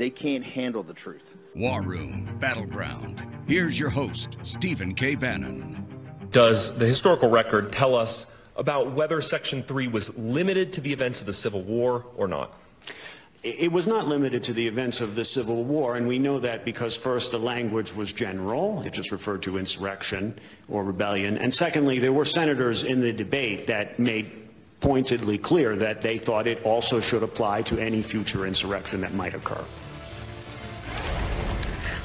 they can't handle the truth. War Room Battleground. Here's your host, Stephen K. Bannon. Does the historical record tell us about whether Section 3 was limited to the events of the Civil War or not? It was not limited to the events of the Civil War, and we know that because first, the language was general, it just referred to insurrection or rebellion, and secondly, there were senators in the debate that made pointedly clear that they thought it also should apply to any future insurrection that might occur.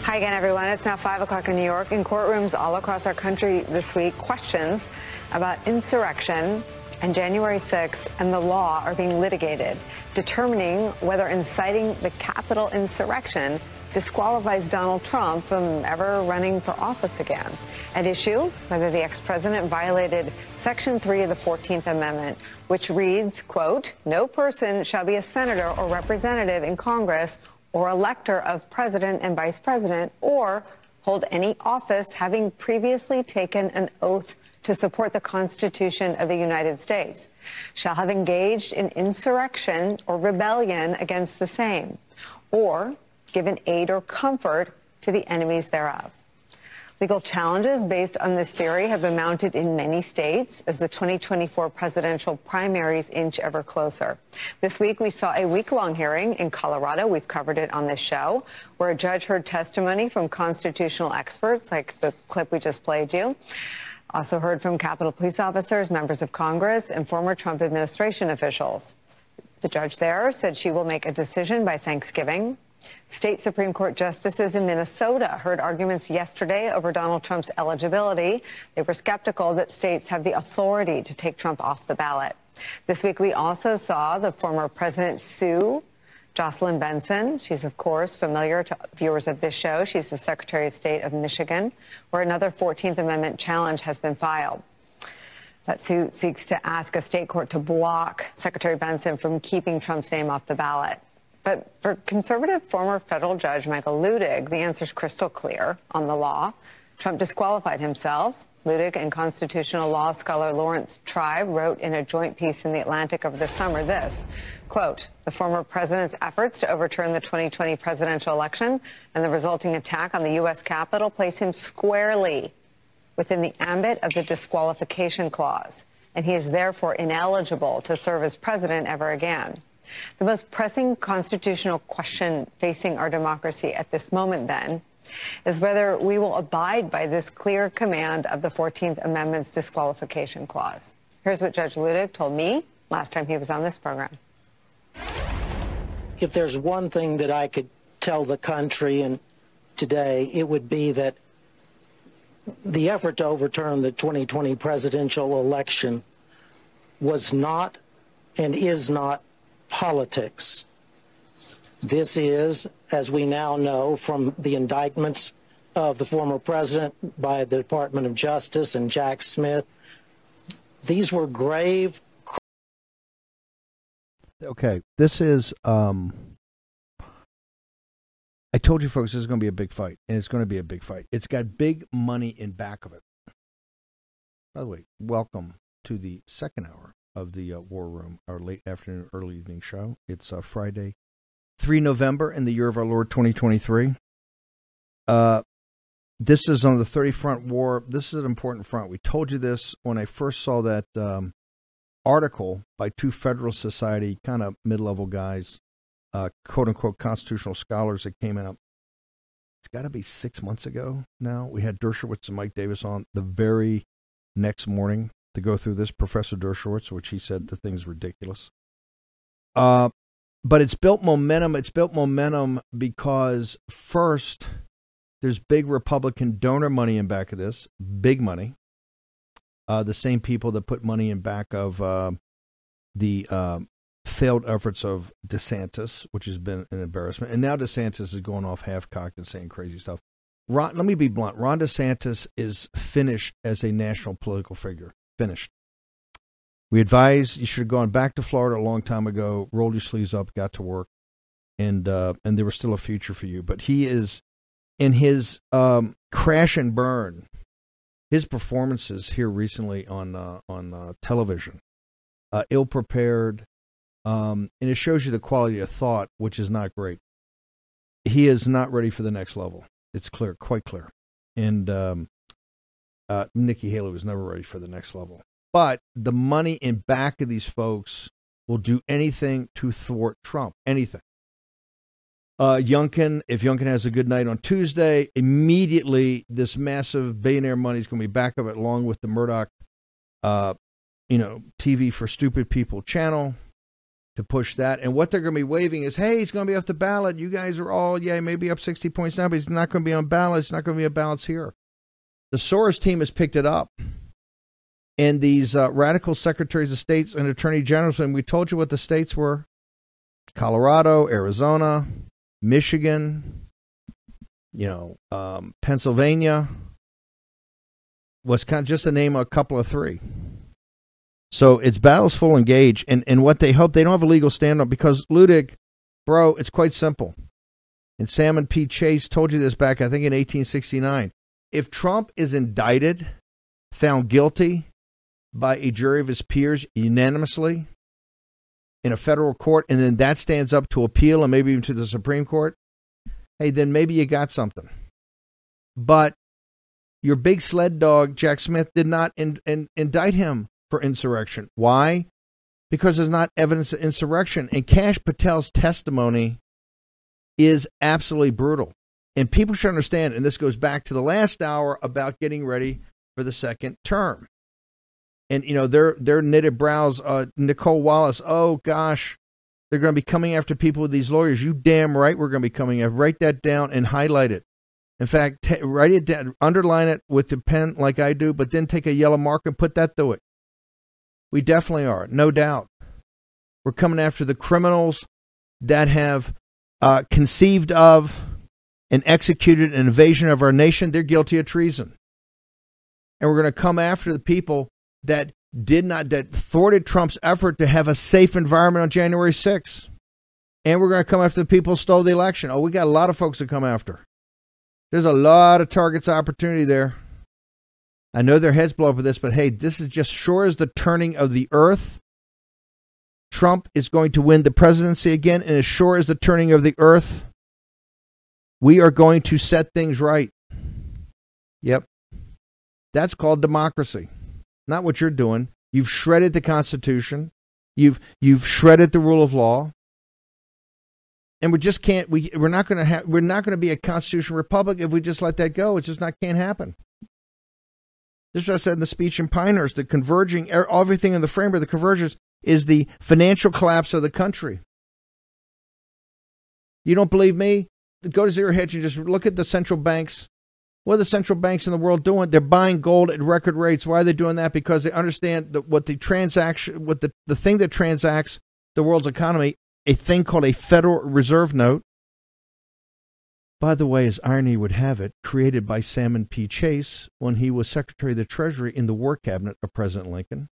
Hi again, everyone. It's now 5 o'clock in New York. In courtrooms all across our country this week, questions about insurrection and January 6th and the law are being litigated, determining whether inciting the Capitol insurrection disqualifies Donald Trump from ever running for office again. At issue, whether the ex-president violated Section 3 of the 14th Amendment, which reads, quote, no person shall be a senator or representative in Congress or elector of president and vice president or hold any office having previously taken an oath to support the Constitution of the United States, shall have engaged in insurrection or rebellion against the same, or given aid or comfort to the enemies thereof. Legal challenges based on this theory have been mounted in many states as the 2024 presidential primaries inch ever closer. This week, we saw a week-long hearing in Colorado. We've covered it on this show, where a judge heard testimony from constitutional experts, like the clip we just played you. Also heard from Capitol police officers, members of Congress, and former Trump administration officials. The judge there said she will make a decision by Thanksgiving. State Supreme Court justices in Minnesota heard arguments yesterday over Donald Trump's eligibility. They were skeptical that states have the authority to take Trump off the ballot. This week, we also saw the former president sue Jocelyn Benson. She's, of course, familiar to viewers of this show. She's the Secretary of State of Michigan, where another 14th Amendment challenge has been filed. That suit seeks to ask a state court to block Secretary Benson from keeping Trump's name off the ballot. But for conservative former federal judge Michael Luttig, the answer is crystal clear on the law. Trump disqualified himself. Luttig and constitutional law scholar Laurence Tribe wrote in a joint piece in The Atlantic over the summer this, quote, the former president's efforts to overturn the 2020 presidential election and the resulting attack on the U.S. Capitol place him squarely within the ambit of the disqualification clause, and he is therefore ineligible to serve as president ever again. The most pressing constitutional question facing our democracy at this moment, then, is whether we will abide by this clear command of the 14th Amendment's disqualification clause. Here's what Judge Luttig told me last time he was on this program. If there's one thing that I could tell the country and today, it would be that the effort to overturn the 2020 presidential election was not and is not politics. This is, as we now know from the indictments of the former president by the Department of Justice and Jack Smith, these were grave. Okay, this is. um I told you folks this is going to be a big fight, and it's going to be a big fight. It's got big money in back of it. By the way, welcome to the second hour of the uh, War Room, our late afternoon, early evening show. It's uh, Friday, 3 November in the year of our Lord 2023. Uh, this is on the 30 front war. This is an important front. We told you this when I first saw that um, article by two Federal Society kind of mid level guys, uh, quote unquote constitutional scholars that came out. It's got to be six months ago now. We had Dershowitz and Mike Davis on the very next morning to go through this, Professor Dershowitz, which he said the thing's ridiculous. Uh, but it's built momentum. It's built momentum because first, there's big Republican donor money in back of this, big money. Uh, the same people that put money in back of uh, the uh, failed efforts of DeSantis, which has been an embarrassment, and now DeSantis is going off half cocked and saying crazy stuff. Ron, let me be blunt. Ron DeSantis is finished as a national political figure. Finished. We advise you should have gone back to Florida a long time ago, rolled your sleeves up, got to work, and uh, and there was still a future for you. But he is in his um, crash and burn, his performances here recently on uh, on uh, television, uh, ill prepared, um, and it shows you the quality of thought, which is not great. He is not ready for the next level. It's clear, quite clear. And um, uh, Nikki Haley was never ready for the next level. But the money in back of these folks will do anything to thwart Trump. Anything. Uh, Youngkin, if Youngkin has a good night on Tuesday, immediately this massive billionaire money is going to be back of it, along with the Murdoch, uh, you know, TV for Stupid People channel to push that. And what they're going to be waving is, hey, he's going to be off the ballot. You guys are all, yeah, maybe up 60 points now, but he's not going to be on ballot. It's not going to be a balance here. The Soros team has picked it up. And these uh, radical secretaries of states and attorney generals, and we told you what the states were Colorado, Arizona, Michigan, you know, um, Pennsylvania, Wisconsin, just to name a couple of three. So it's battles full engage, and, and what they hope they don't have a legal stand standoff because Luttig, bro, it's quite simple. And Salmon P. Chase told you this back, I think, in 1869. If Trump is indicted, found guilty by a jury of his peers unanimously in a federal court, and then that stands up to appeal and maybe even to the Supreme Court, hey, then maybe you got something. But your big sled dog, Jack Smith, did not in, in, indict him for insurrection. Why? Because there's not evidence of insurrection. And Kash Patel's testimony is absolutely brutal. And people should understand, and this goes back to the last hour about getting ready for the second term. And you know, their their knitted brows, uh, Nicolle Wallace, oh gosh, they're going to be coming after people with these lawyers. You damn right we're going to be coming after. Write that down and highlight it. In fact, t- write it down, underline it with the pen like I do, but then take a yellow marker and put that through it. We definitely are, no doubt. We're coming after the criminals that have uh, conceived of and executed an invasion of our nation. They're guilty of treason. And we're going to come after the people that did not, that thwarted Trump's effort to have a safe environment on January 6th. And we're going to come after the people who stole the election. Oh, we got a lot of folks to come after. There's a lot of targets opportunity there. I know their heads blow up with this, but hey, this is just sure as the turning of the earth. Trump is going to win the presidency again, and as sure as the turning of the earth, we are going to set things right. Yep. That's called democracy. Not what you're doing. You've shredded the Constitution. You've you've shredded the rule of law. And we just can't we we're not gonna have we're not gonna be a constitutional republic if we just let that go. It just not can't happen. This is what I said in the speech in Pinehurst. The converging, er, everything in the framework, the convergence is the financial collapse of the country. You don't believe me? Go to Zero Hedge and just look at the central banks. What are the central banks in the world doing? They're buying gold at record rates. Why are they doing that? Because they understand that what the transaction, what the, the thing that transacts the world's economy, a thing called a Federal Reserve note, by the way, as irony would have it, created by Salmon P. Chase when he was Secretary of the Treasury in the War Cabinet of President Lincoln.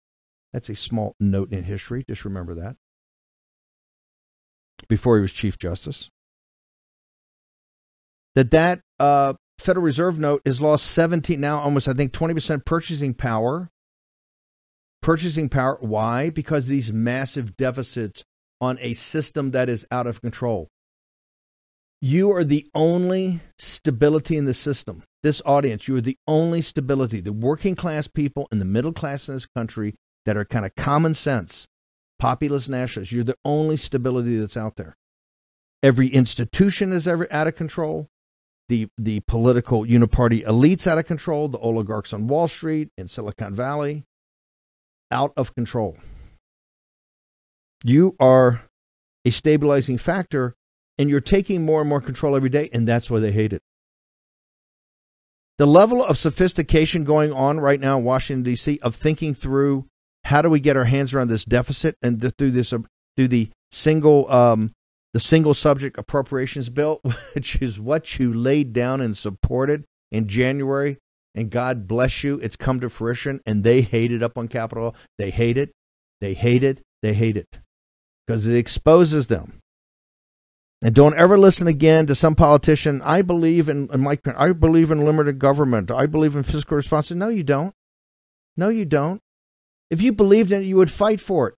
That's a small note in history. Just remember that. Before he was Chief Justice. That that uh, Federal Reserve note has lost 17, now almost, I think, 20% purchasing power. Purchasing power. Why? Because these massive deficits on a system that is out of control. You are the only stability in the system. This audience, you are the only stability. The working class people and the middle class in this country that are kind of common sense, populist nationalists, you're the only stability that's out there. Every institution is ever out of control. The, the political uniparty elites out of control, the oligarchs on Wall Street in Silicon Valley, out of control. You are a stabilizing factor and you're taking more and more control every day, and that's why they hate it. The level of sophistication going on right now in Washington, D.C., of thinking through how do we get our hands around this deficit and th- through this, uh, through the single um, the single subject appropriations bill, which is what you laid down and supported in January. And God bless you, it's come to fruition. And they hate it up on Capitol. They hate it. They hate it. They hate it because it exposes them. And don't ever listen again to some politician. I believe in, in Mike. I believe in limited government. I believe in fiscal responsibility. No, you don't. No, you don't. If you believed in it, you would fight for it.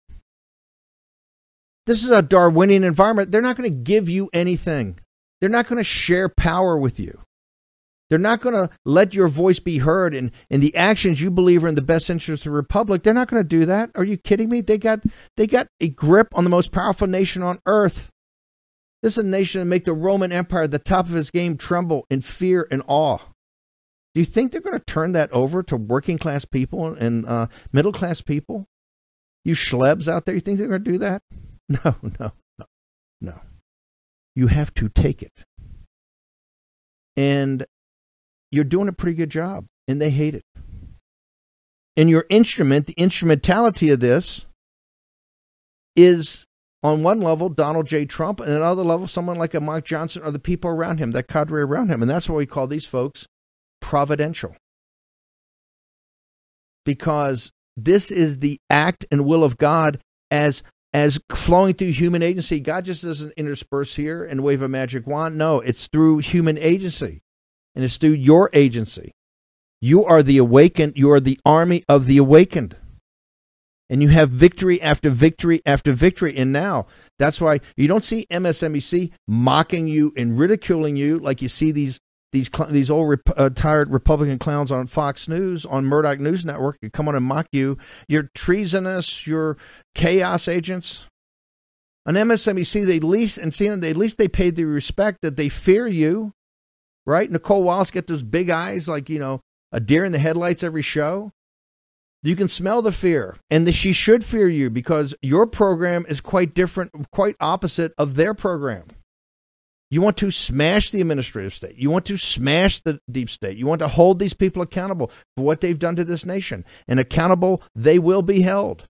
This is a Darwinian environment. They're not going to give you anything. They're not going to share power with you. They're not going to let your voice be heard and in the actions you believe are in the best interest of the republic. They're not going to do that. Are you kidding me? They got they got a grip on the most powerful nation on earth. This is a nation that make the Roman Empire at the top of its game tremble in fear and awe. Do you think they're going to turn that over to working class people and uh, middle class people? You schlebs out there, you think they're going to do that? No, no, no, no. You have to take it. And you're doing a pretty good job, and they hate it. And your instrument, the instrumentality of this, is on one level Donald J. Trump, and another level someone like a Mike Johnson or the people around him, that cadre around him. And that's why we call these folks providential. Because this is the act and will of God as as flowing through human agency. God just doesn't intersperse here and wave a magic wand. No, it's through human agency. And it's through your agency. You are the awakened, you are the army of the awakened. And you have victory after victory after victory. And now that's why you don't see MSNBC mocking you and ridiculing you like you see these these these old rep- uh, tired Republican clowns on Fox News on Murdoch News Network come on and mock you. You're treasonous. You're chaos agents. On MSNBC, they least and CNN, they at least they paid the respect that they fear you, right? Nicolle Wallace get those big eyes like you know a deer in the headlights every show. You can smell the fear, and the, she should fear you because your program is quite different, quite opposite of their program. You want to smash the administrative state. You want to smash the deep state. You want to hold these people accountable for what they've done to this nation. And accountable, they will be held.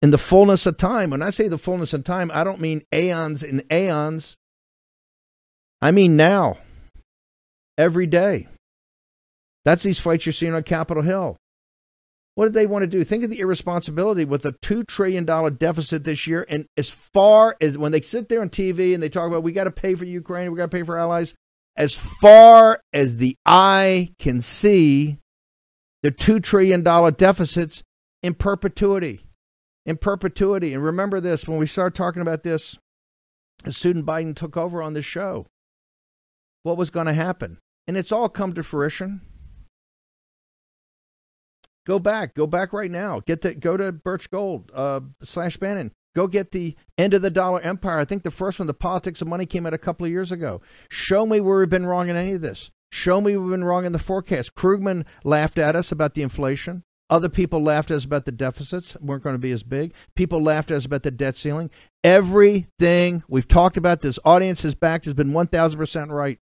In the fullness of time, when I say the fullness of time, I don't mean aeons and aeons. I mean now, every day. That's these fights you're seeing on Capitol Hill. What did they want to do? Think of the irresponsibility with a $2 trillion deficit this year. And as far as when they sit there on TV and they talk about we got to pay for Ukraine, we got to pay for allies, as far as the eye can see, the $2 trillion deficits in perpetuity. In perpetuity. And remember this when we start talking about this, as student Biden took over on this show, what was going to happen? And it's all come to fruition. Go back. Go back right now. Get the go to Birch Gold uh, slash Bannon. Go get the end of the dollar empire. I think the first one, the politics of money, came out a couple of years ago. Show me where we've been wrong in any of this. Show me we've been wrong in the forecast. Krugman laughed at us about the inflation. Other people laughed at us about the deficits weren't going to be as big. People laughed at us about the debt ceiling. Everything we've talked about, this audience has backed, has been 1,000% right.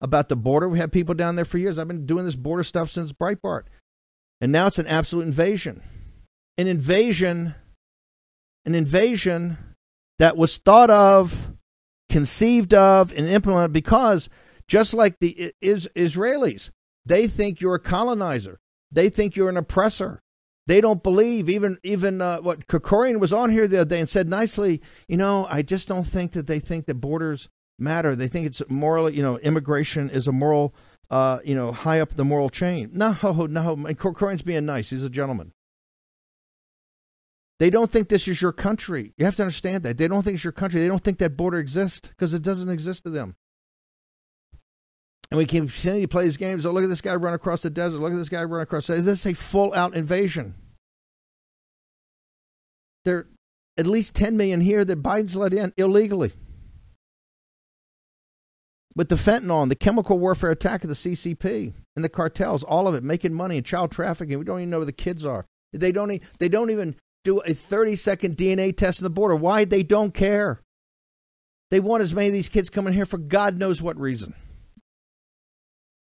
About the border, we have people down there for years. I've been doing this border stuff since Breitbart. And now it's an absolute invasion. An invasion, an invasion that was thought of, conceived of, and implemented because just like the is, Israelis, they think you're a colonizer. They think you're an oppressor. They don't believe even even uh, what Krikorian was on here the other day and said nicely. You know, I just don't think that they think that borders matter. They think it's morally, you know, immigration is a moral uh, you know, high up the moral chain. No, no, and Krikorian's being nice. He's a gentleman. They don't think this is your country. You have to understand that. They don't think it's your country. They don't think that border exists because it doesn't exist to them. And we continue to play these games. Oh, look at this guy run across the desert. Look at this guy run across. The Is this a full out invasion? There are at least 10 million here that Biden's let in illegally with the fentanyl and the chemical warfare attack of the CCP and the cartels, all of it making money and child trafficking. We don't even know where the kids are. They don't. They don't even do a 30 second DNA test on the border. Why? They don't care. They want as many of these kids coming here for God knows what reason.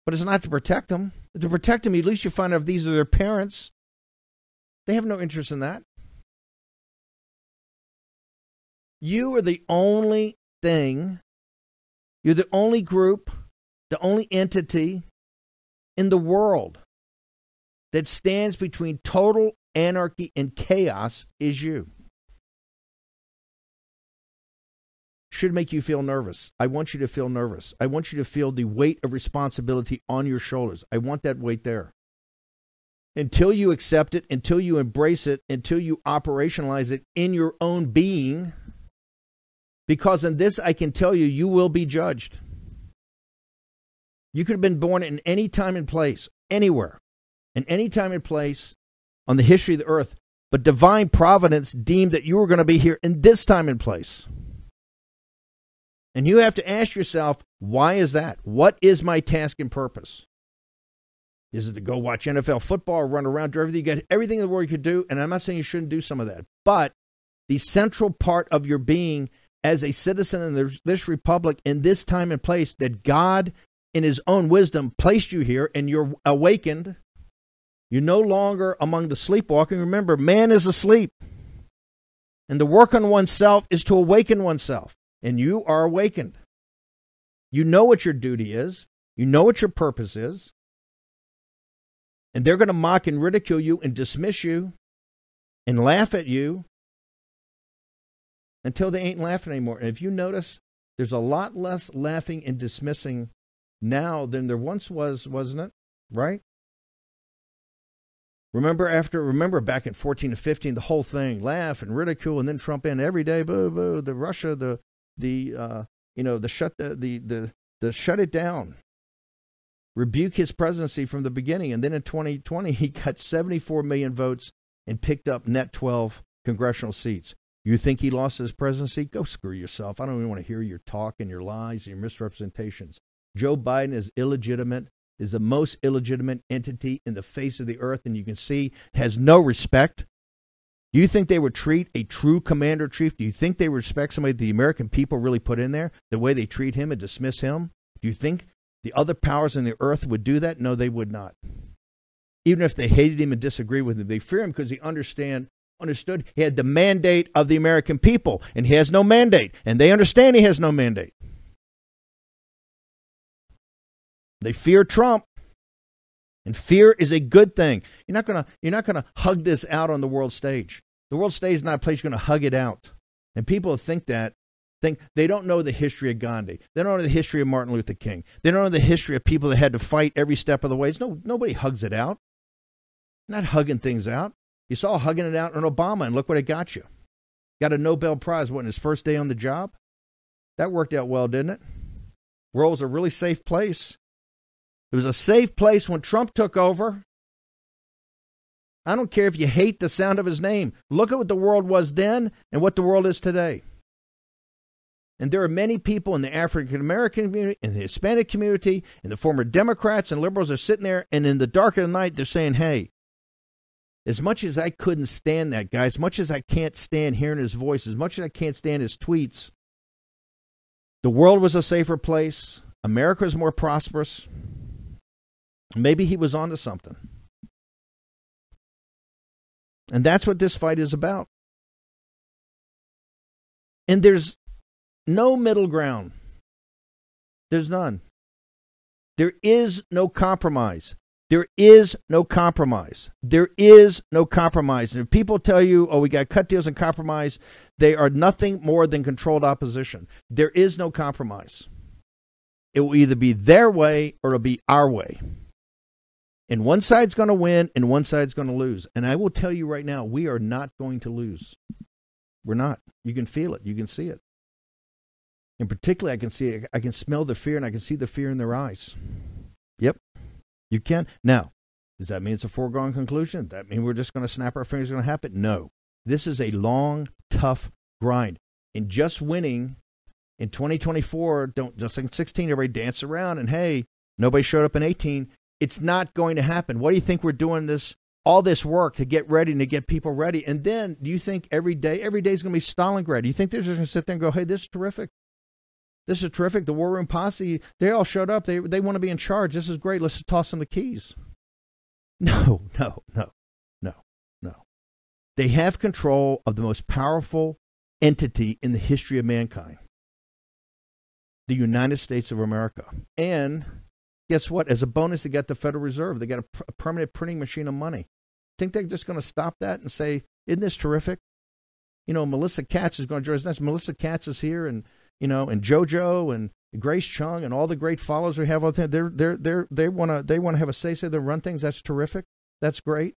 But it's not to protect them. To protect them, at least you find out if these are their parents. They have no interest in that. You are the only thing, you're the only group, the only entity in the world that stands between total anarchy and chaos is you. Should make you feel nervous. I want you to feel nervous. I want you to feel the weight of responsibility on your shoulders. I want that weight there. Until you accept it, until you embrace it, until you operationalize it in your own being, because in this I can tell you, you will be judged. You could have been born in any time and place, anywhere, in any time and place on the history of the earth, but divine providence deemed that you were going to be here in this time and place. And you have to ask yourself, why is that? What is my task and purpose? Is it to go watch NFL football run around, do everything? You got everything in the world you could do, and I'm not saying you shouldn't do some of that. But the central part of your being as a citizen in this republic in this time and place that God, in His own wisdom, placed you here and you're awakened. You're no longer among the sleepwalking. Remember, man is asleep. And the work on oneself is to awaken oneself. And you are awakened. You know what your duty is, you know what your purpose is. And they're going to mock and ridicule you and dismiss you and laugh at you until they ain't laughing anymore. And if you notice, there's a lot less laughing and dismissing now than there once was, wasn't it? Right? Remember after remember back in 14 to 15 the whole thing laugh and ridicule and then Trump in every day boo boo the Russia the the uh, you know the shut the, the the the shut it down rebuke his presidency from the beginning and then in 2020 he got 74 million votes and picked up net 12 congressional seats you think he lost his presidency? Go screw yourself. I don't even want to hear your talk and your lies and your misrepresentations. Joe Biden is illegitimate, is the most illegitimate entity in the face of the earth, and you can see has no respect. Do you think they would treat a true commander chief? Do you think they respect somebody the American people really put in there the way they treat him and dismiss him? Do you think the other powers in the earth would do that? No, they would not. Even if they hated him and disagreed with him, they fear him because they understand understood he had the mandate of the American people, and he has no mandate, and they understand he has no mandate. They fear Trump. And fear is a good thing. You're not gonna you're not gonna hug this out on the world stage. The world stage is not a place you're gonna hug it out. And people think that think they don't know the history of Gandhi. They don't know the history of Martin Luther King. They don't know the history of people that had to fight every step of the way. No, nobody hugs it out. Not hugging things out. You saw hugging it out on Obama, and look what it got you. Got a Nobel Prize, what, in his first day on the job? That worked out well, didn't it? World was a really safe place. It was a safe place when Trump took over. I don't care if you hate the sound of his name. Look at what the world was then and what the world is today. And there are many people in the African American community, in the Hispanic community, in the former Democrats and liberals are sitting there, and in the dark of the night, they're saying, hey, as much as I couldn't stand that guy, as much as I can't stand hearing his voice, as much as I can't stand his tweets, the world was a safer place. America was more prosperous. Maybe he was onto something. And that's what this fight is about. And there's no middle ground. There's none. There is no compromise. There is no compromise. There is no compromise. And if people tell you, oh, we got cut deals and compromise, they are nothing more than controlled opposition. There is no compromise. It will either be their way or it'll be our way. And one side's going to win and one side's going to lose. And I will tell you right now, we are not going to lose. We're not. You can feel it. You can see it. And particularly, I can see it. I can smell the fear and I can see the fear in their eyes. Yep. You can. Now, does that mean it's a foregone conclusion? Does that mean we're just going to snap our fingers and going to happen? No. This is a long, tough grind. And just winning in 2024, don't just like in 16, everybody dance around and hey, nobody showed up in 18. It's not going to happen. What do you think we're doing this all this work to get ready and to get people ready? And then do you think every day, every day is going to be Stalingrad? Do you think they're just going to sit there and go, hey, this is terrific? This is terrific. The War Room Posse, they all showed up. They, they want to be in charge. This is great. Let's toss them the keys. No, no, no, no, no. They have control of the most powerful entity in the history of mankind the United States of America. And guess what? As a bonus, they got the Federal Reserve. They got a, pr- a permanent printing machine of money. Think they're just going to stop that and say, "Isn't this terrific?" You know, Melissa Katz is going to join us. Melissa Katz is here, and you know, and JoJo and Grace Chong and all the great followers we have out there. They're they're they're they want to they want to have a say say they run things. That's terrific. That's great.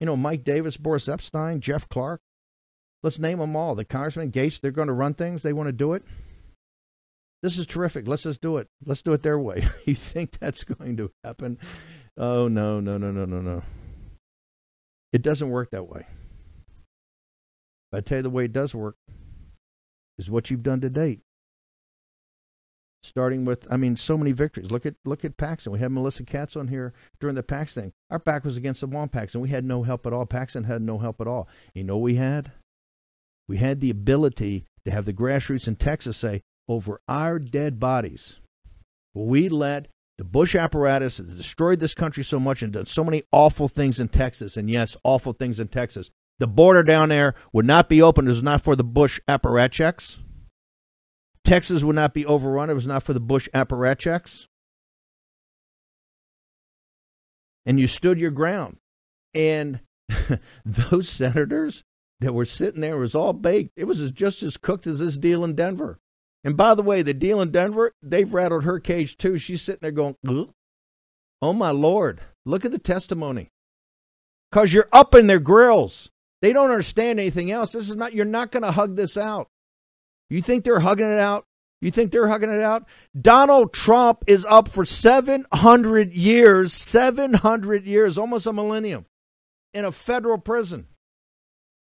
You know, Mike Davis, Boris Epshteyn, Jeff Clark. Let's name them all. The Congressman Gaetz. They're going to run things. They want to do it. This is terrific. Let's just do it. Let's do it their way. you think that's going to happen? Oh no no no no no no. It doesn't work that way. I tell you the way it does work is what you've done to date. Starting with, I mean, so many victories. Look at look at Paxton. We had Melissa Katz on here during the Pax thing. Our back was against the wall, Paxton. We had no help at all. Paxton had no help at all. You know we had? We had the ability to have the grassroots in Texas say, over our dead bodies, we let the Bush apparatus that destroyed this country so much and done so many awful things in Texas, and yes, awful things in Texas. The border down there would not be open it was not for the Bush apparatchiks. Texas would not be overrun it was not for the Bush apparatchiks. And you stood your ground. And those senators that were sitting there was all baked. It was just as cooked as this deal in Denver. And by the way, the deal in Denver, they've rattled her cage too. She's sitting there going, Oh my Lord, look at the testimony. Because you're up in their grills. They don't understand anything else. This is not, you're not going to hug this out. You think they're hugging it out? You think they're hugging it out? Donald Trump is up for 700 years, 700 years, almost a millennium, in a federal prison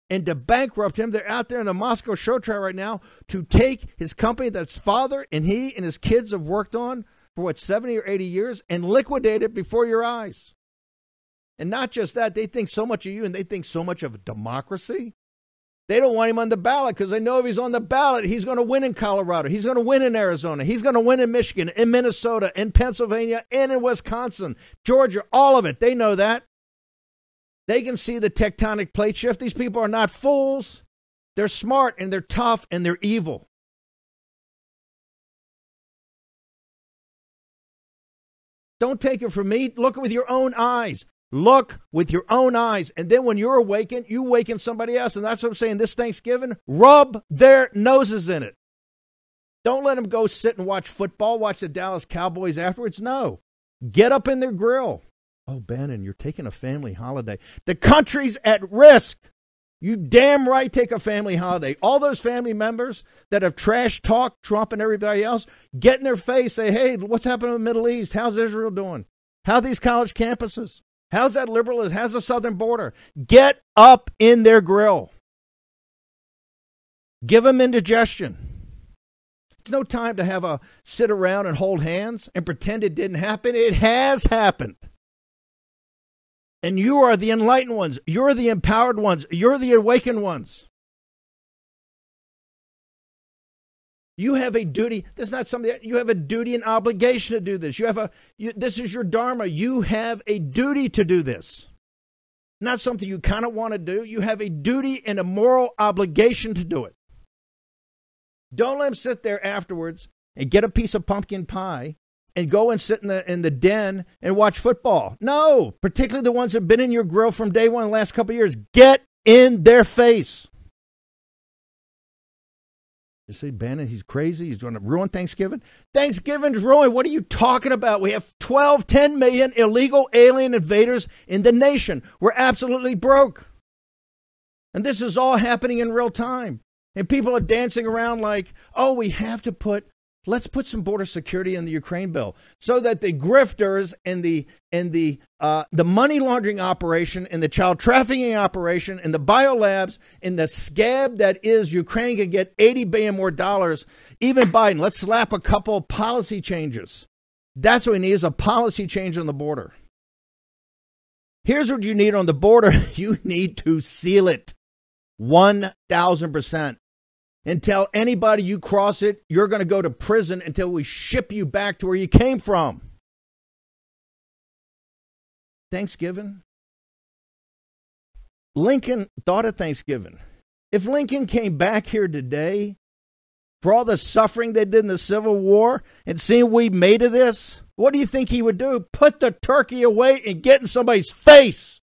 and to bankrupt him. They're out there in the Moscow show trial right now to take his company that his father and he and his kids have worked on for what 70 or 80 years and liquidate it before your eyes. And not just that, they think so much of you and they think so much of democracy. They don't want him on the ballot because they know if he's on the ballot, he's going to win in Colorado. He's going to win in Arizona. He's going to win in Michigan, in Minnesota, in Pennsylvania, and in Wisconsin, Georgia, all of it. They know that. They can see the tectonic plate shift. These people are not fools. They're smart and they're tough and they're evil. Don't take it from me. Look with your own eyes. Look with your own eyes. And then when you're awakened, you awaken somebody else. And that's what I'm saying this Thanksgiving. Rub their noses in it. Don't let them go sit and watch football, watch the Dallas Cowboys afterwards. No. Get up in their grill. Oh, Bannon, you're taking a family holiday. The country's at risk. You damn right take a family holiday. All those family members that have trash talked Trump and everybody else, get in their face, say, hey, what's happening in the Middle East? How's Israel doing? How these college campuses? How's that liberalism? How's the southern border? Get up in their grill. Give them indigestion. It's no time to have a sit around and hold hands and pretend it didn't happen. It has happened. And you are the enlightened ones. You're the empowered ones. You're the awakened ones. You have a duty. This is not something that you have a duty and obligation to do this. You have a. You, this is your dharma. You have a duty to do this. Not something you kind of want to do. You have a duty and a moral obligation to do it. Don't let them sit there afterwards and get a piece of pumpkin pie and go and sit in the in the den and watch football. No, particularly the ones that have been in your grill from day one the last couple years. Get in their face. You see, Bannon, he's crazy. He's going to ruin Thanksgiving. Thanksgiving's ruined. What are you talking about? We have 12, 10 million illegal alien invaders in the nation. We're absolutely broke. And this is all happening in real time. And people are dancing around like, oh, we have to put Let's put some border security in the Ukraine bill so that the grifters and the and the uh, the money laundering operation and the child trafficking operation and the biolabs and the scab that is Ukraine can get 80 billion more dollars. Even Biden, let's slap a couple policy changes. That's what we need is a policy change on the border. Here's what you need on the border. You need to seal it. 1000% and tell anybody you cross it, you're going to go to prison until we ship you back to where you came from. Thanksgiving. Lincoln thought of Thanksgiving. If Lincoln came back here today for all the suffering they did in the Civil War and seeing we made of this, what do you think he would do? Put the turkey away and get in somebody's face.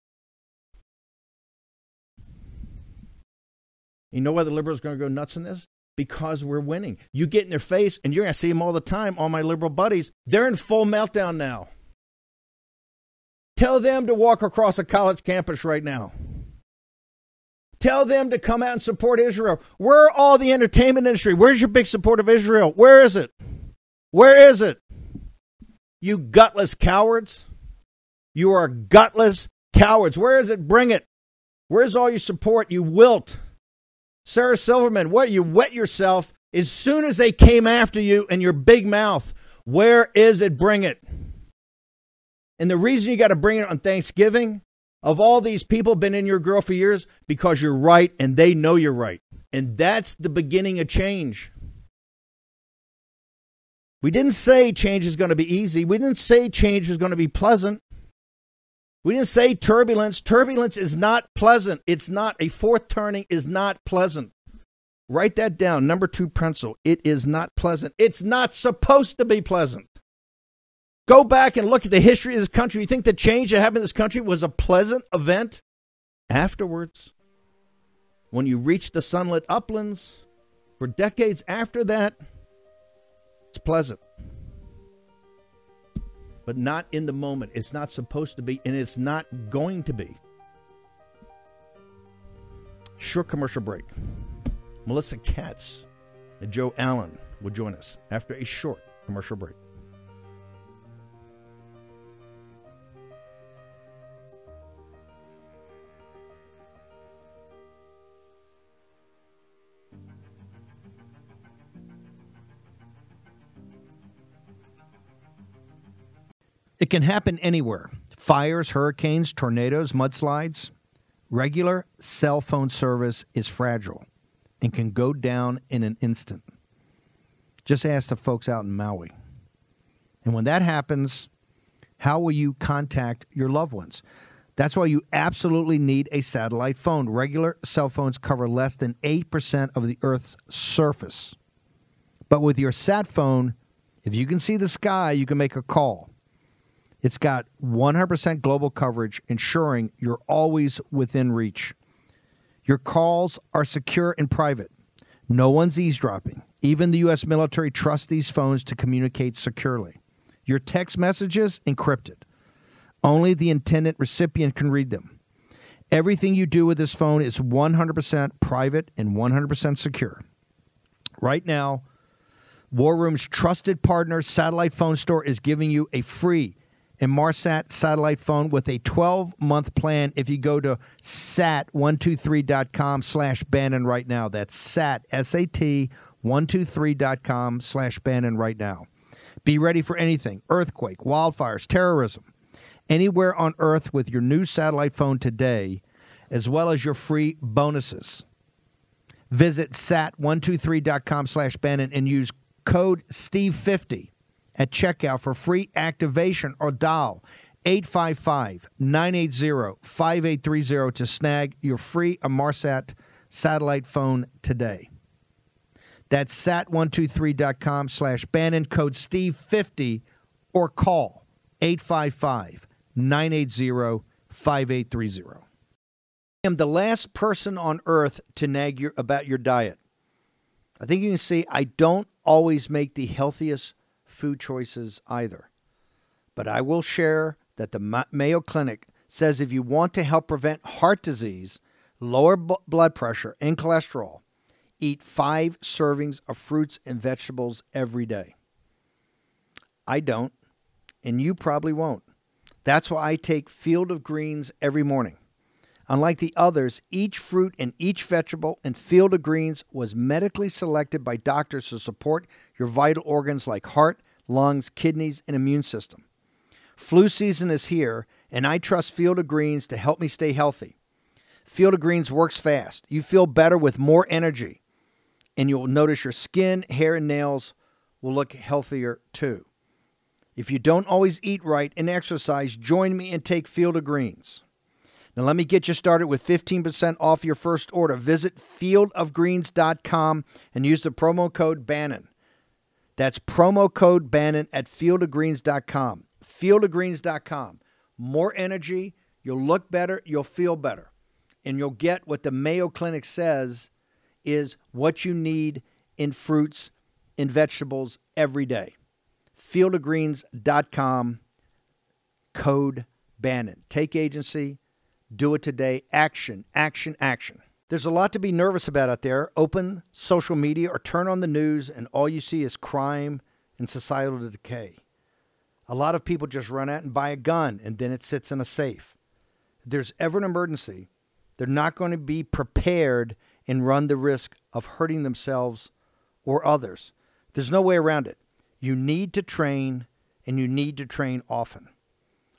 You know why the liberals are going to go nuts in this? Because we're winning. You get in their face, and you're going to see them all the time. All my liberal buddies, they're in full meltdown now. Tell them to walk across a college campus right now. Tell them to come out and support Israel. Where are all the entertainment industry? Where's your big support of Israel? Where is it? Where is it? You gutless cowards. You are gutless cowards. Where is it? Bring it. Where's all your support? You wilt. Sarah Silverman, what you wet yourself as soon as they came after you and your big mouth. Where is it? Bring it. And the reason you got to bring it on Thanksgiving, of all these people been in your girl for years, because you're right and they know you're right. And that's the beginning of change. We didn't say change is going to be easy. We didn't say change is going to be pleasant. We didn't say turbulence. Turbulence is not pleasant. It's not. A fourth turning is not pleasant. Write that down. Number two pencil. It is not pleasant. It's not supposed to be pleasant. Go back and look at the history of this country. You think the change that happened in this country was a pleasant event? Afterwards, when you reach the sunlit uplands, for decades after that, it's pleasant but not in the moment. It's not supposed to be, and it's not going to be. Short commercial break. Melissa Katz and Joe Allen will join us after a short commercial break. It can happen anywhere fires, hurricanes, tornadoes, mudslides. Regular cell phone service is fragile and can go down in an instant. Just ask the folks out in Maui. And when that happens, how will you contact your loved ones? That's why you absolutely need a satellite phone. Regular cell phones cover less than 8% of the Earth's surface. But with your sat phone, if you can see the sky, you can make a call. It's got 100% global coverage, ensuring you're always within reach. Your calls are secure and private. No one's eavesdropping. Even the U.S. military trusts these phones to communicate securely. Your text messages encrypted. Only the intended recipient can read them. Everything you do with this phone is 100% private and 100% secure. Right now, War Room's trusted partner, Satellite Phone Store, is giving you a free Inmarsat satellite phone with a 12 month plan if you go to sat123.com slash Bannon right now. That's sat, S A T 123.com slash Bannon right now. Be ready for anything earthquake, wildfires, terrorism. Anywhere on Earth with your new satellite phone today, as well as your free bonuses. Visit sat123.com slash Bannon and use code STEVE50 at checkout for free activation or dial 855 980 5830 to snag your free Inmarsat satellite phone today. That's sat123.com slash Bannon code Steve50 or call 855 980 5830. I am the last person on earth to nag you about your diet. I think you can see I don't always make the healthiest food choices either. But I will share that the Mayo Clinic says if you want to help prevent heart disease, lower b- blood pressure, and cholesterol, eat five servings of fruits and vegetables every day. I don't, and you probably won't. That's why I take Field of Greens every morning. Unlike the others, each fruit and each vegetable in Field of Greens was medically selected by doctors to support your vital organs like heart, lungs, kidneys, and immune system. Flu season is here, and I trust Field of Greens to help me stay healthy. Field of Greens works fast. You feel better with more energy, and you'll notice your skin, hair, and nails will look healthier too. If you don't always eat right and exercise, join me and take Field of Greens. Now, let me get you started with 15% off your first order. Visit fieldofgreens.com and use the promo code Bannon. That's promo code Bannon at fieldofgreens.com. Fieldofgreens.com. More energy, you'll look better, you'll feel better, and you'll get what the Mayo Clinic says is what you need in fruits and vegetables every day. Fieldofgreens.com, code Bannon. Take agency, do it today. Action, action, action. There's a lot to be nervous about out there. Open social media or turn on the news, and all you see is crime and societal decay. A lot of people just run out and buy a gun, and then it sits in a safe. If there's ever an emergency, they're not going to be prepared and run the risk of hurting themselves or others. There's no way around it. You need to train, and you need to train often.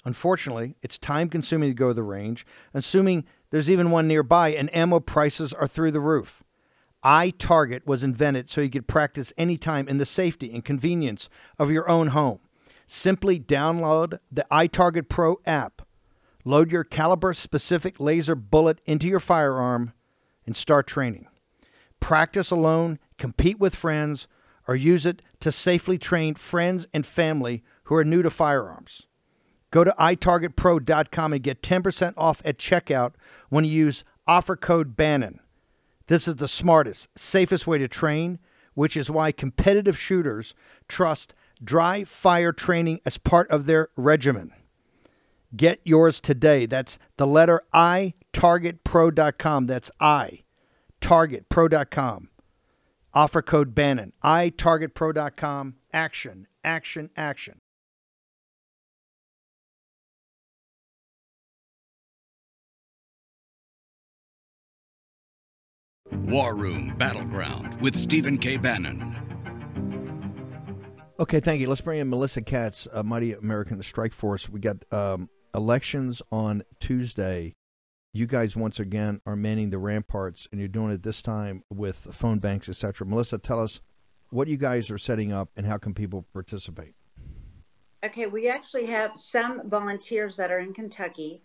Unfortunately, it's time consuming to go to the range, assuming there's even one nearby, and ammo prices are through the roof. iTarget was invented so you could practice anytime in the safety and convenience of your own home. Simply download the iTarget Pro app, load your caliber specific laser bullet into your firearm, and start training. Practice alone, compete with friends, or use it to safely train friends and family who are new to firearms. Go to itargetpro.com and get 10% off at checkout when you use offer code Bannon. This is the smartest, safest way to train, which is why competitive shooters trust dry fire training as part of their regimen. Get yours today. That's the letter I, targetpro.com. That's I, targetpro.com. Offer code Bannon. I, targetpro.com. Action, action, action. War Room Battleground with Stephen K. Bannon. Okay, thank you. Let's bring in Melissa Katz, uh, Mighty American Strike Force. We got um, elections on Tuesday. You guys once again are manning the ramparts, and you're doing it this time with phone banks, etc. Melissa, tell us what you guys are setting up and how can people participate. Okay, we actually have some volunteers that are in Kentucky,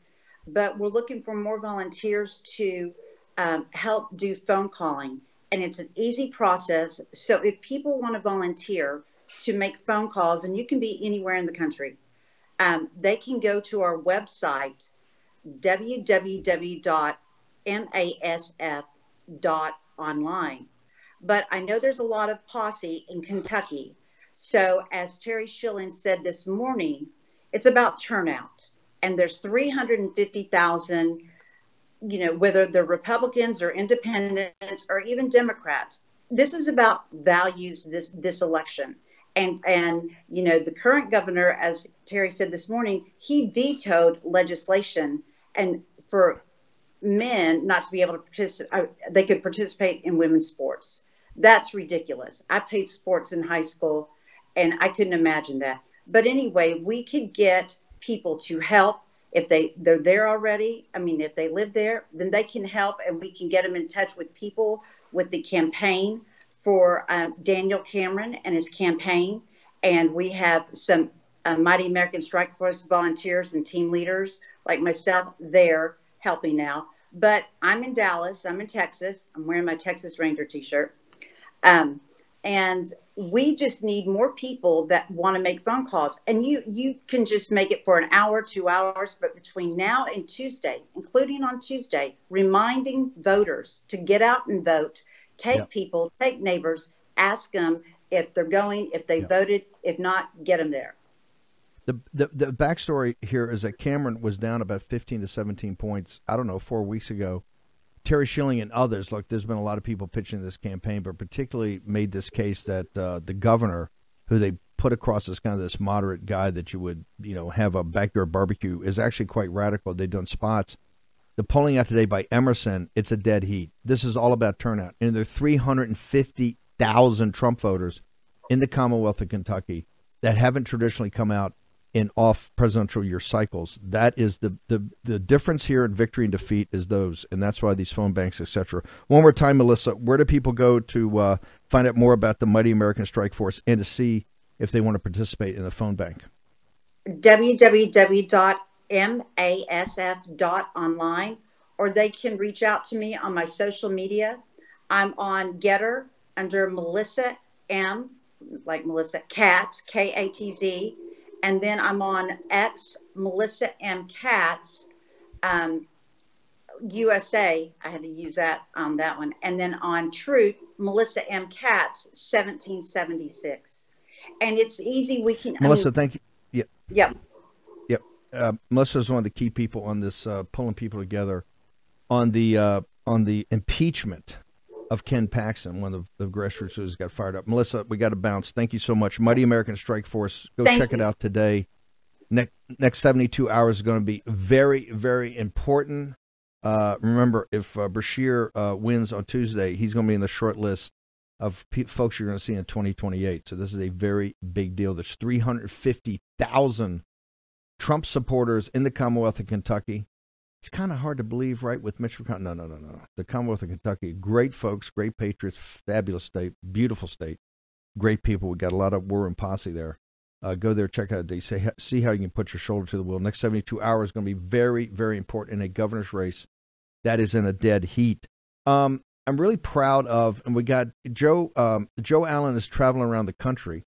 but we're looking for more volunteers to um, help do phone calling. And it's an easy process. So if people want to volunteer to make phone calls, and you can be anywhere in the country, um, they can go to our website, www.masf.online. But I know there's a lot of posse in Kentucky. So as Terry Schilling said this morning, it's about turnout. And there's 350,000 you know, whether they're Republicans or independents or even Democrats. This is about values this this election. And and you know, the current governor, as Terry said this morning, he vetoed legislation and for men not to be able to participate uh, they could participate in women's sports. That's ridiculous. I played sports in high school and I couldn't imagine that. But anyway, we could get people to help if they they're there already i mean if they live there then they can help and we can get them in touch with people with the campaign for uh, daniel cameron and his campaign. And we have some uh, mighty american strike force volunteers and team leaders like myself there helping now but i'm in dallas i'm in texas i'm wearing my texas ranger t-shirt. Um, and we just need more people that want to make phone calls and you you can just make it for an hour two hours but between now and tuesday including on tuesday reminding voters to get out and vote take yeah. people take neighbors ask them if they're going if they yeah. voted if not get them there the, the the backstory here is that Cameron was down about 15 to 17 points. I don't know, four weeks ago, Terry Schilling and others, look, there's been a lot of people pitching this campaign, but particularly made this case that uh, the governor, who they put across as kind of this moderate guy that you would, you know, have a backyard barbecue, is actually quite radical. They've done spots. The polling out today by Emerson, it's a dead heat. This is all about turnout. And there are 350,000 Trump voters in the Commonwealth of Kentucky that haven't traditionally come out in off presidential year cycles. That is the, the the difference here in victory and defeat is those, and that's why these phone banks, etc. One more time, Melissa, where do people go to uh, find out more about the Mighty American Strike Force and to see if they want to participate in the phone bank? www.masf.online. masf online, or they can reach out to me on my social media. I'm on Gettr under Melissa M, like Melissa Katz, K A T Z, and then I'm on X Melissa M Katz. Um, USA, I had to use that on that one. And then on Truth, Melissa M. Katz, 1776. And it's easy. We can. Melissa, I mean, thank you. Yeah. Yeah. Yep. Uh, Melissa is one of the key people on this, uh, pulling people together on the uh, on the impeachment of Ken Paxton, one of the grassroots who's got fired up. Melissa, we got to bounce. Thank you so much. Mighty American Strike Force. Go Thank check you. it out today. Next next 72 hours is going to be very, very important. Uh, remember, if uh, Beshear uh, wins on Tuesday, he's going to be in the short list of pe- folks you're going to see in 2028. So this is a very big deal. There's 350,000 Trump supporters in the Commonwealth of Kentucky. It's kind of hard to believe, right? With Mitch McConnell. No, no, no, no. The Commonwealth of Kentucky, great folks, great patriots, fabulous state, beautiful state, great people. We got a lot of war and posse there. Uh, go there, check out it. Say, see how you can put your shoulder to the wheel. Next 72 hours is going to be very, very important in a governor's race that is in a dead heat. Um, I'm really proud of, and we got Joe. Um, Joe Allen is traveling around the country,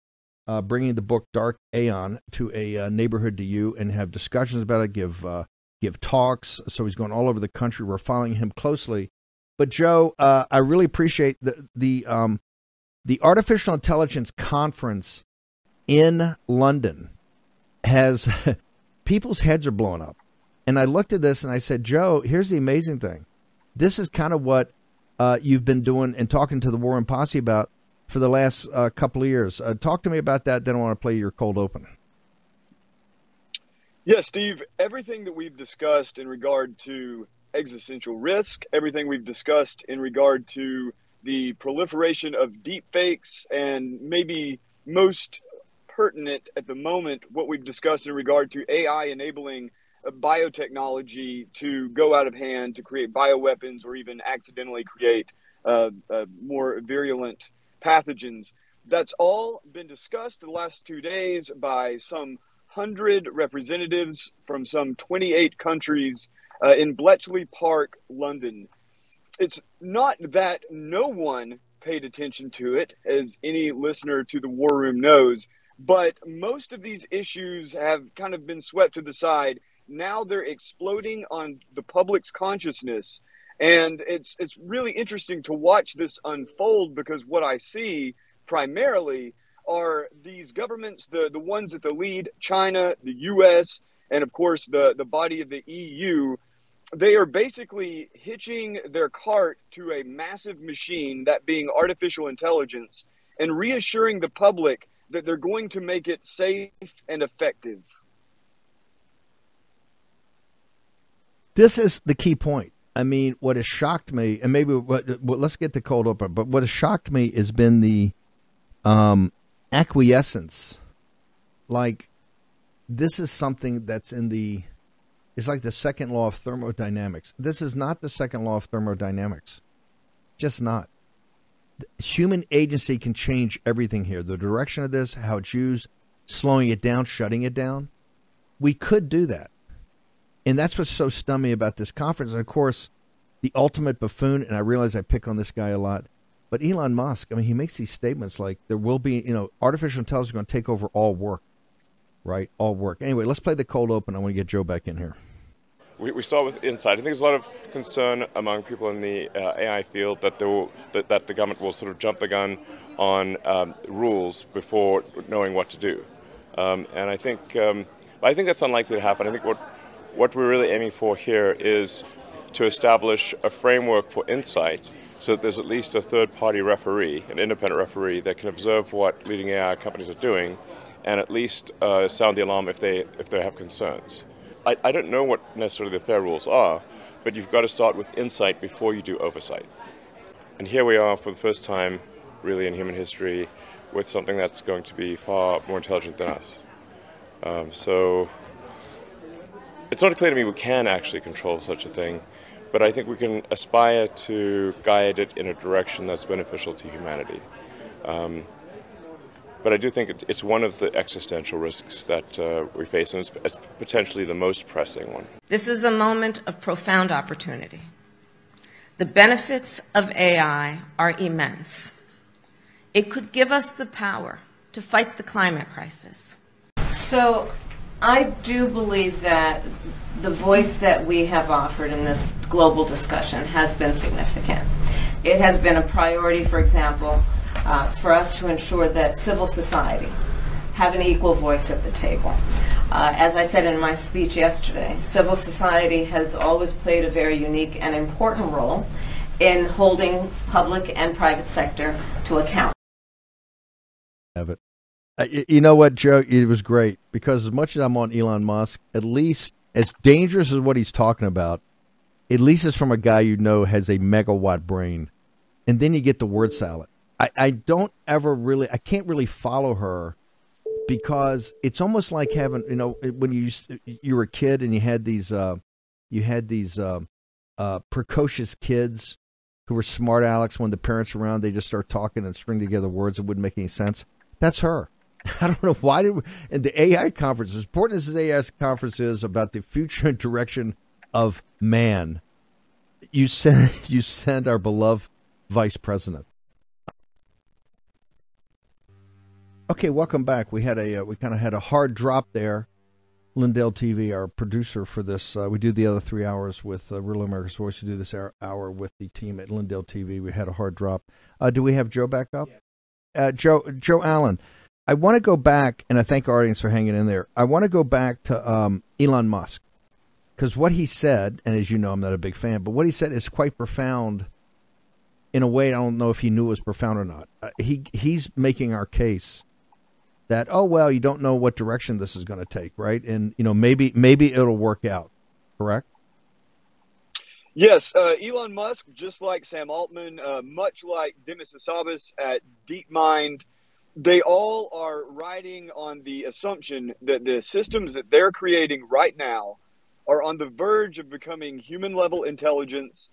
uh, bringing the book Dark Aeon to a uh, neighborhood to you, and have discussions about it. Give uh, give talks. So he's going all over the country. We're following him closely. But Joe, uh, I really appreciate the the um, the artificial intelligence conference in London has people's heads are blowing up. And I looked at this and I said, Joe, here's the amazing thing. This is kind of what uh, you've been doing and talking to the War and Posse about for the last uh, couple of years. Uh, talk to me about that. Then I want to play your cold open. Yeah, Steve, everything that we've discussed in regard to existential risk, everything we've discussed in regard to the proliferation of deep fakes, and maybe most pertinent at the moment, what we've discussed in regard to AI enabling biotechnology to go out of hand to create bioweapons or even accidentally create uh, uh, more virulent pathogens. That's all been discussed the last two days by some hundred representatives from some 28 countries uh, in Bletchley Park, London. It's not that no one paid attention to it, as any listener to the War Room knows, but most of these issues have kind of been swept to the side now they're exploding on the public's consciousness and it's it's really interesting to watch this unfold because what i see primarily are these governments the the ones at the lead china the us and of course the the body of the eu they are basically hitching their cart to a massive machine that being artificial intelligence and reassuring the public that they're going to make it safe and effective this is the key point. I mean, what has shocked me, and maybe what, what let's get the cold open, but what has shocked me has been the um, acquiescence. Like, this is something that's in the, it's like the second law of thermodynamics. This is not the second law of thermodynamics. Just not. Human agency can change everything here. The direction of this, how it's used, slowing it down, shutting it down. We could do that. And that's what's so me about this conference. And of course, the ultimate buffoon, and I realize I pick on this guy a lot, but Elon Musk, I mean, he makes these statements like there will be, you know, artificial intelligence is going to take over all work, right? All work. Anyway, let's play the cold open. I want to get Joe back in here. We, we start with insight. I think there's a lot of concern among people in the uh, AI field that, will, that, that the government will sort of jump the gun on um, rules before knowing what to do. Um, and I think, um, I think that's unlikely to happen. I think what what we're really aiming for here is to establish a framework for insight so that there's at least a third party referee, an independent referee, that can observe what leading AI companies are doing and at least uh, sound the alarm if they, if they have concerns. I, I don't know what necessarily the fair rules are, but you've got to start with insight before you do oversight. And here we are for the first time, really, in human history, with something that's going to be far more intelligent than us. Um, so it's not clear to me we can actually control such a thing, but I think we can aspire to guide it in a direction that's beneficial to humanity. Um, But I do think it's one of the existential risks that uh, we face, and it's, it's potentially the most pressing one. This is a moment of profound opportunity. The benefits of AI are immense. It could give us the power to fight the climate crisis. So, I do believe that the voice that we have offered in this global discussion has been significant. It has been a priority, for example, uh, for us to ensure that civil society have an equal voice at the table. Uh, as I said in my speech yesterday, civil society has always played a very unique and important role in holding public and private sector to account. Have it. You know what, Joe? It was great because as much as I'm on Elon Musk, at least as dangerous as what he's talking about, at least it's from a guy you know has a megawatt brain, and then you get the word salad. I, I don't ever really, I can't really follow her because it's almost like having, you know, when you you were a kid and you had these, uh, you had these uh, uh, precocious kids who were smart Alex when the parents were around, they just start talking and string together words that wouldn't make any sense. That's her. I don't know why did we, and the AI conference, as important as the AI conference is about the future and direction of man, you send you send our beloved vice president Okay, welcome back. We had a uh, we kind of had a hard drop there. Lindell TV, our producer for this, uh, we do the other three hours with uh, Real America's Voice. We do this hour, hour with the team at Lindell TV. We had a hard drop. Uh, do we have Joe back up? Uh, Joe Joe Allen. I want to go back, and I thank our audience for hanging in there. I want to go back to um, Elon Musk because what he said, and as you know, I'm not a big fan, but what he said is quite profound. In a way, I don't know if he knew it was profound or not. Uh, he he's making our case that oh well you don't know what direction this is going to take right and you know maybe maybe it'll work out correct yes uh, elon musk just like sam altman uh, much like demis hassabis at deepmind they all are riding on the assumption that the systems that they're creating right now are on the verge of becoming human level intelligence.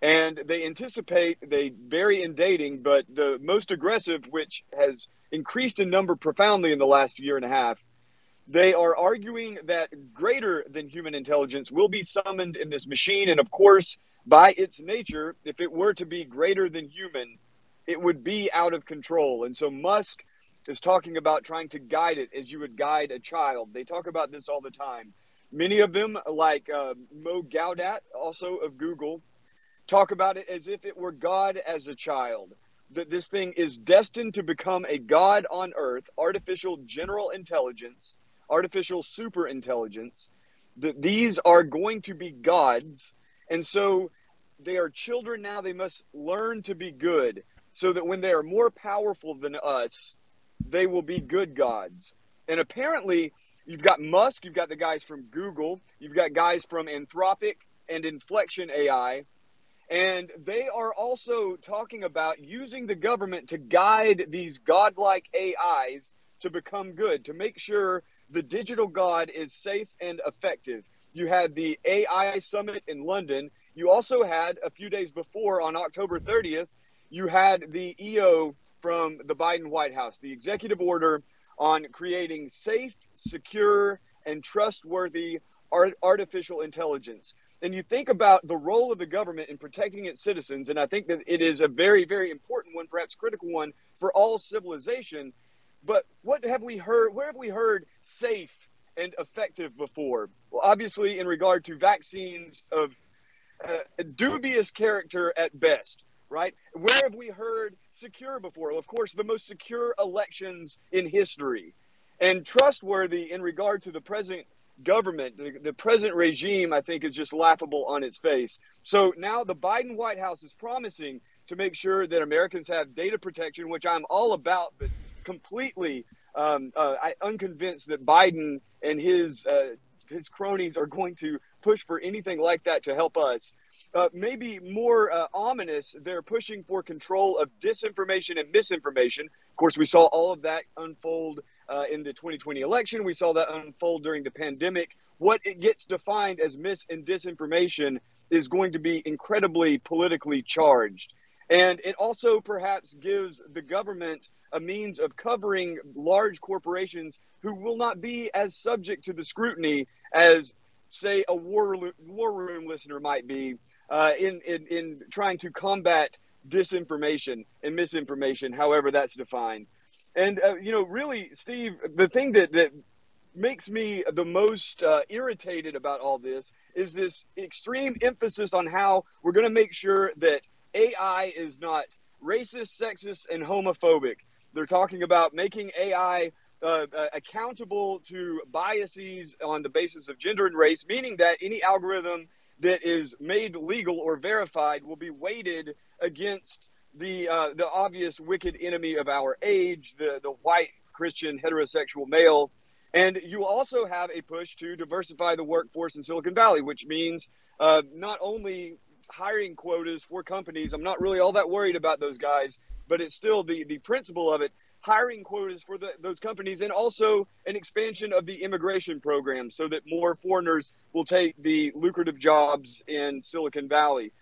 And they anticipate they vary in dating but the most aggressive which has increased in number profoundly in the last year and a half they are arguing that greater than human intelligence will be summoned in this machine. And of course by its nature if it were to be greater than human it would be out of control and so musk is talking about trying to guide it as you would guide a child they talk about this all the time many of them like uh, mo gawdat also of google talk about it as if it were God as a child. That this thing is destined to become a God on earth, artificial general intelligence, artificial super intelligence. That these are going to be gods. And so they are children now. They must learn to be good so that when they are more powerful than us, they will be good gods. And apparently, you've got Musk, you've got the guys from Google, you've got guys from Anthropic and Inflection AI and they are also talking about using the government to guide these godlike AIs to become good, to make sure the digital god is safe and effective. You had the AI summit in London. You also had a few days before, on October 30th, you had the EO from the Biden White House, the executive order on creating safe, secure, and trustworthy art- artificial intelligence and you think about the role of the government in protecting its citizens, and I think that it is a very, very important one, perhaps critical one for all civilization. But what have we heard? Where have we heard safe and effective before? Well, obviously, in regard to vaccines of uh, dubious character at best, right? Where have we heard secure before? Well, of course, the most secure elections in history and trustworthy in regard to the present government, the, the present regime, I think, is just laughable on its face. So now the Biden White House is promising to make sure that Americans have data protection, which I'm all about, but completely um, uh, I, unconvinced that Biden and his uh, his cronies are going to push for anything like that to help us. Uh, maybe more uh, ominous, they're pushing for control of disinformation and misinformation. Of course, we saw all of that unfold uh, in the 2020 election. We saw that unfold during the pandemic. What it gets defined as mis and disinformation is going to be incredibly politically charged. And it also perhaps gives the government a means of covering large corporations who will not be as subject to the scrutiny as, say, a war, war room listener might be uh, in, in, in trying to combat disinformation and misinformation, however that's defined. And, uh, you know, really, Steve, the thing that, that makes me the most uh, irritated about all this is this extreme emphasis on how we're going to make sure that AI is not racist, sexist, and homophobic. They're talking about making AI uh, uh, accountable to biases on the basis of gender and race, meaning that any algorithm that is made legal or verified will be weighted against the uh, the obvious wicked enemy of our age, the the white Christian heterosexual male. And you also have a push to diversify the workforce in Silicon Valley, which means uh, not only hiring quotas for companies. I'm not really all that worried about those guys, but it's still the, the principle of it hiring quotas for the, those companies and also an expansion of the immigration program so that more foreigners will take the lucrative jobs in Silicon Valley.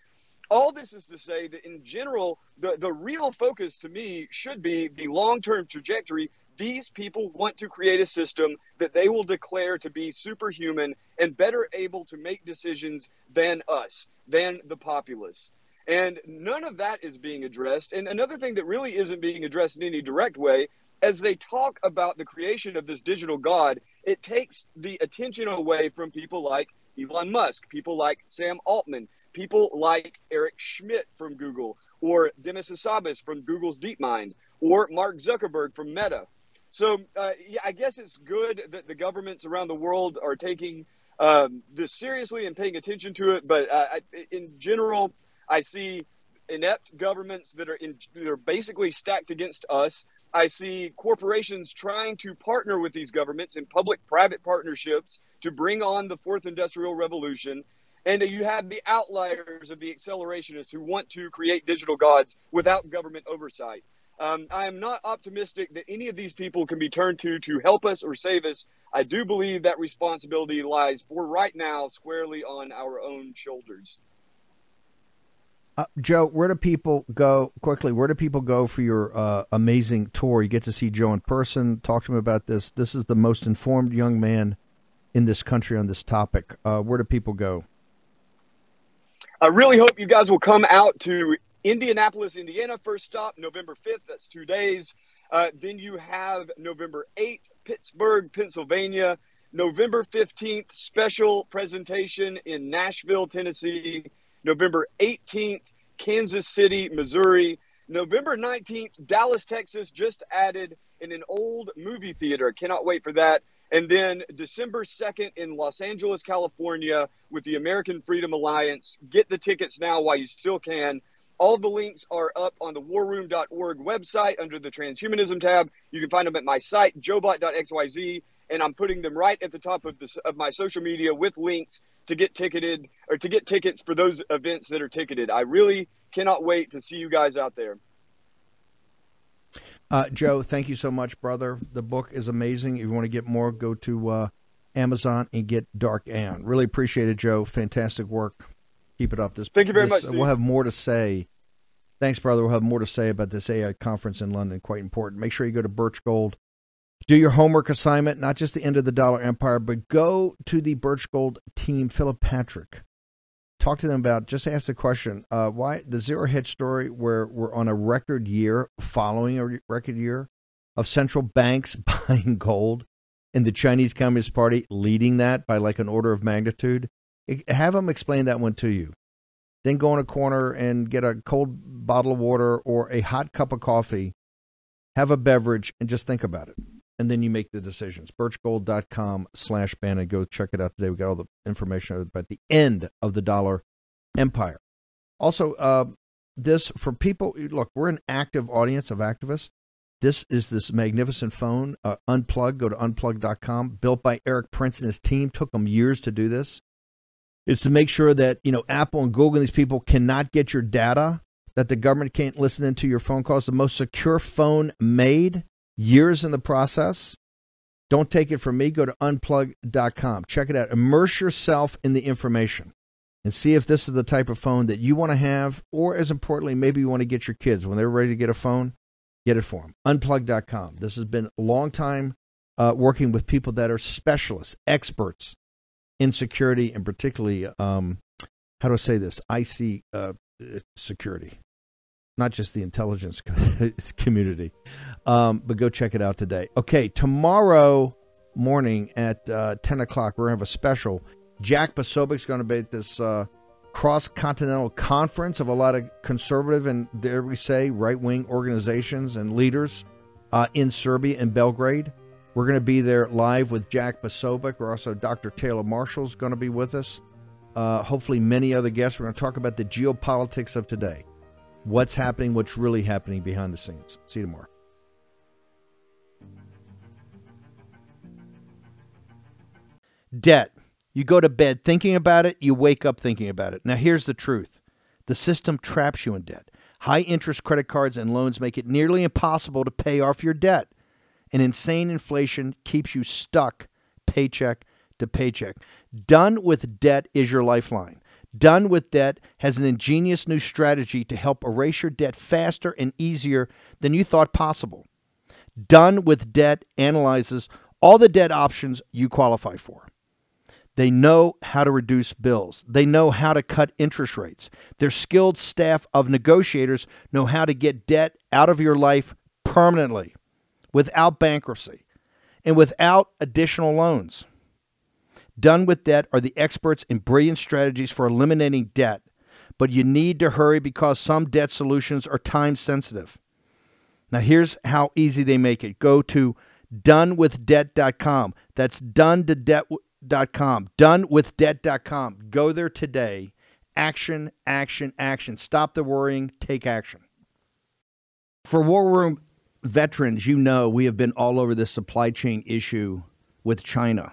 All this is to say that in general, the, the real focus to me should be the long term trajectory. These people want to create a system that they will declare to be superhuman and better able to make decisions than us, than the populace. And none of that is being addressed. And another thing that really isn't being addressed in any direct way, as they talk about the creation of this digital God, it takes the attention away from people like Elon Musk, people like Sam Altman, people like Eric Schmidt from Google, or Demis Hassabis from Google's DeepMind, or Mark Zuckerberg from Meta. So uh, yeah, I guess it's good that the governments around the world are taking um, this seriously and paying attention to it. But uh, in general, I see inept governments that are in, that are basically stacked against us. I see corporations trying to partner with these governments in public-private partnerships to bring on the fourth industrial revolution. And you have the outliers of the accelerationists who want to create digital gods without government oversight. Um, I am not optimistic that any of these people can be turned to to help us or save us. I do believe that responsibility lies for right now squarely on our own shoulders. Uh, Joe, where do people go quickly? Where do people go for your uh, amazing tour? You get to see Joe in person. Talk to him about this. This is the most informed young man in this country on this topic. Uh, where do people go? I really hope you guys will come out to Indianapolis, Indiana, first stop, November 5th. That's two days. Uh, then you have November 8th, Pittsburgh, Pennsylvania. November 15th, special presentation in Nashville, Tennessee. November 18th, Kansas City, Missouri. November 19th, Dallas, Texas, just added in an old movie theater. Cannot wait for that. And then December 2nd in Los Angeles, California with the American Freedom Alliance. Get the tickets now while you still can. All the links are up on the warroom.org website under the transhumanism tab. You can find them at my site, joebot.xyz, and I'm putting them right at the top of, this, of my social media with links to get ticketed or to get tickets for those events that are ticketed. I really cannot wait to see you guys out there. Uh, Joe, thank you so much, brother. The book is amazing. If you want to get more, go to uh, Amazon and get Dark Aeon. Really appreciate it, Joe. Fantastic work. Keep it up. This thank you very this, much. We'll have more to say. Thanks, brother. We'll have more to say about this AI conference in London. Quite important. Make sure you go to Birch Gold do your homework assignment, not just the end of the dollar empire, but go to the Birch Gold team, Philip Patrick. Talk to them about, just ask the question, uh, why the zero hedge story where we're on a record year, following a record year of central banks buying gold and the Chinese Communist Party leading that by like an order of magnitude. Have them explain that one to you. Then go in a corner and get a cold bottle of water or a hot cup of coffee, have a beverage, and just think about it and then you make the decisions. Birchgold.com slash Bannon. Go check it out today. We got all the information about the end of the dollar empire. Also, uh, this for people, look, we're an active audience of activists. This is this magnificent phone, uh, Unplug. Go to unplug.com, built by Erik Prince and his team. Took them years to do this. It's to make sure that, you know, Apple and Google and these people cannot get your data, that the government can't listen into your phone calls. The most secure phone made years in the process. Don't take it from me. Go to unplug.com. Check it out. Immerse yourself in the information and see if this is the type of phone that you want to have, or as importantly, maybe you want to get your kids when they're ready to get a phone. Get it for them. Unplug.com. This has been a long time uh, working with people that are specialists, experts in security, and particularly, um, how do I say this? IC uh, security, not just the intelligence community. Um, but go check it out today. Okay, tomorrow morning at uh, 10 o'clock, we're going to have a special. Jack Posobiec's going to be at this uh, cross continental conference of a lot of conservative and, dare we say, right wing organizations and leaders uh, in Serbia and Belgrade. We're going to be there live with Jack Posobiec. We're also Dr. Taylor Marshall's going to be with us. Uh, hopefully, many other guests. We're going to talk about the geopolitics of today. What's happening, what's really happening behind the scenes. See you tomorrow. Debt. You go to bed thinking about it, you wake up thinking about it. Now, here's the truth the system traps you in debt. High interest credit cards and loans make it nearly impossible to pay off your debt. And insane inflation keeps you stuck paycheck to paycheck. Done with debt is your lifeline. Done with Debt has an ingenious new strategy to help erase your debt faster and easier than you thought possible. Done with Debt analyzes all the debt options you qualify for. They know how to reduce bills. They know how to cut interest rates. Their skilled staff of negotiators know how to get debt out of your life permanently without bankruptcy and without additional loans. Done with Debt are the experts in brilliant strategies for eliminating debt, but you need to hurry because some debt solutions are time sensitive. Now, here's how easy they make it go to donewithdebt.com. That's done to debt.com. Donewithdebt.com. Go there today. Action, action, action. Stop the worrying, take action. For War Room veterans, you know we have been all over this supply chain issue with China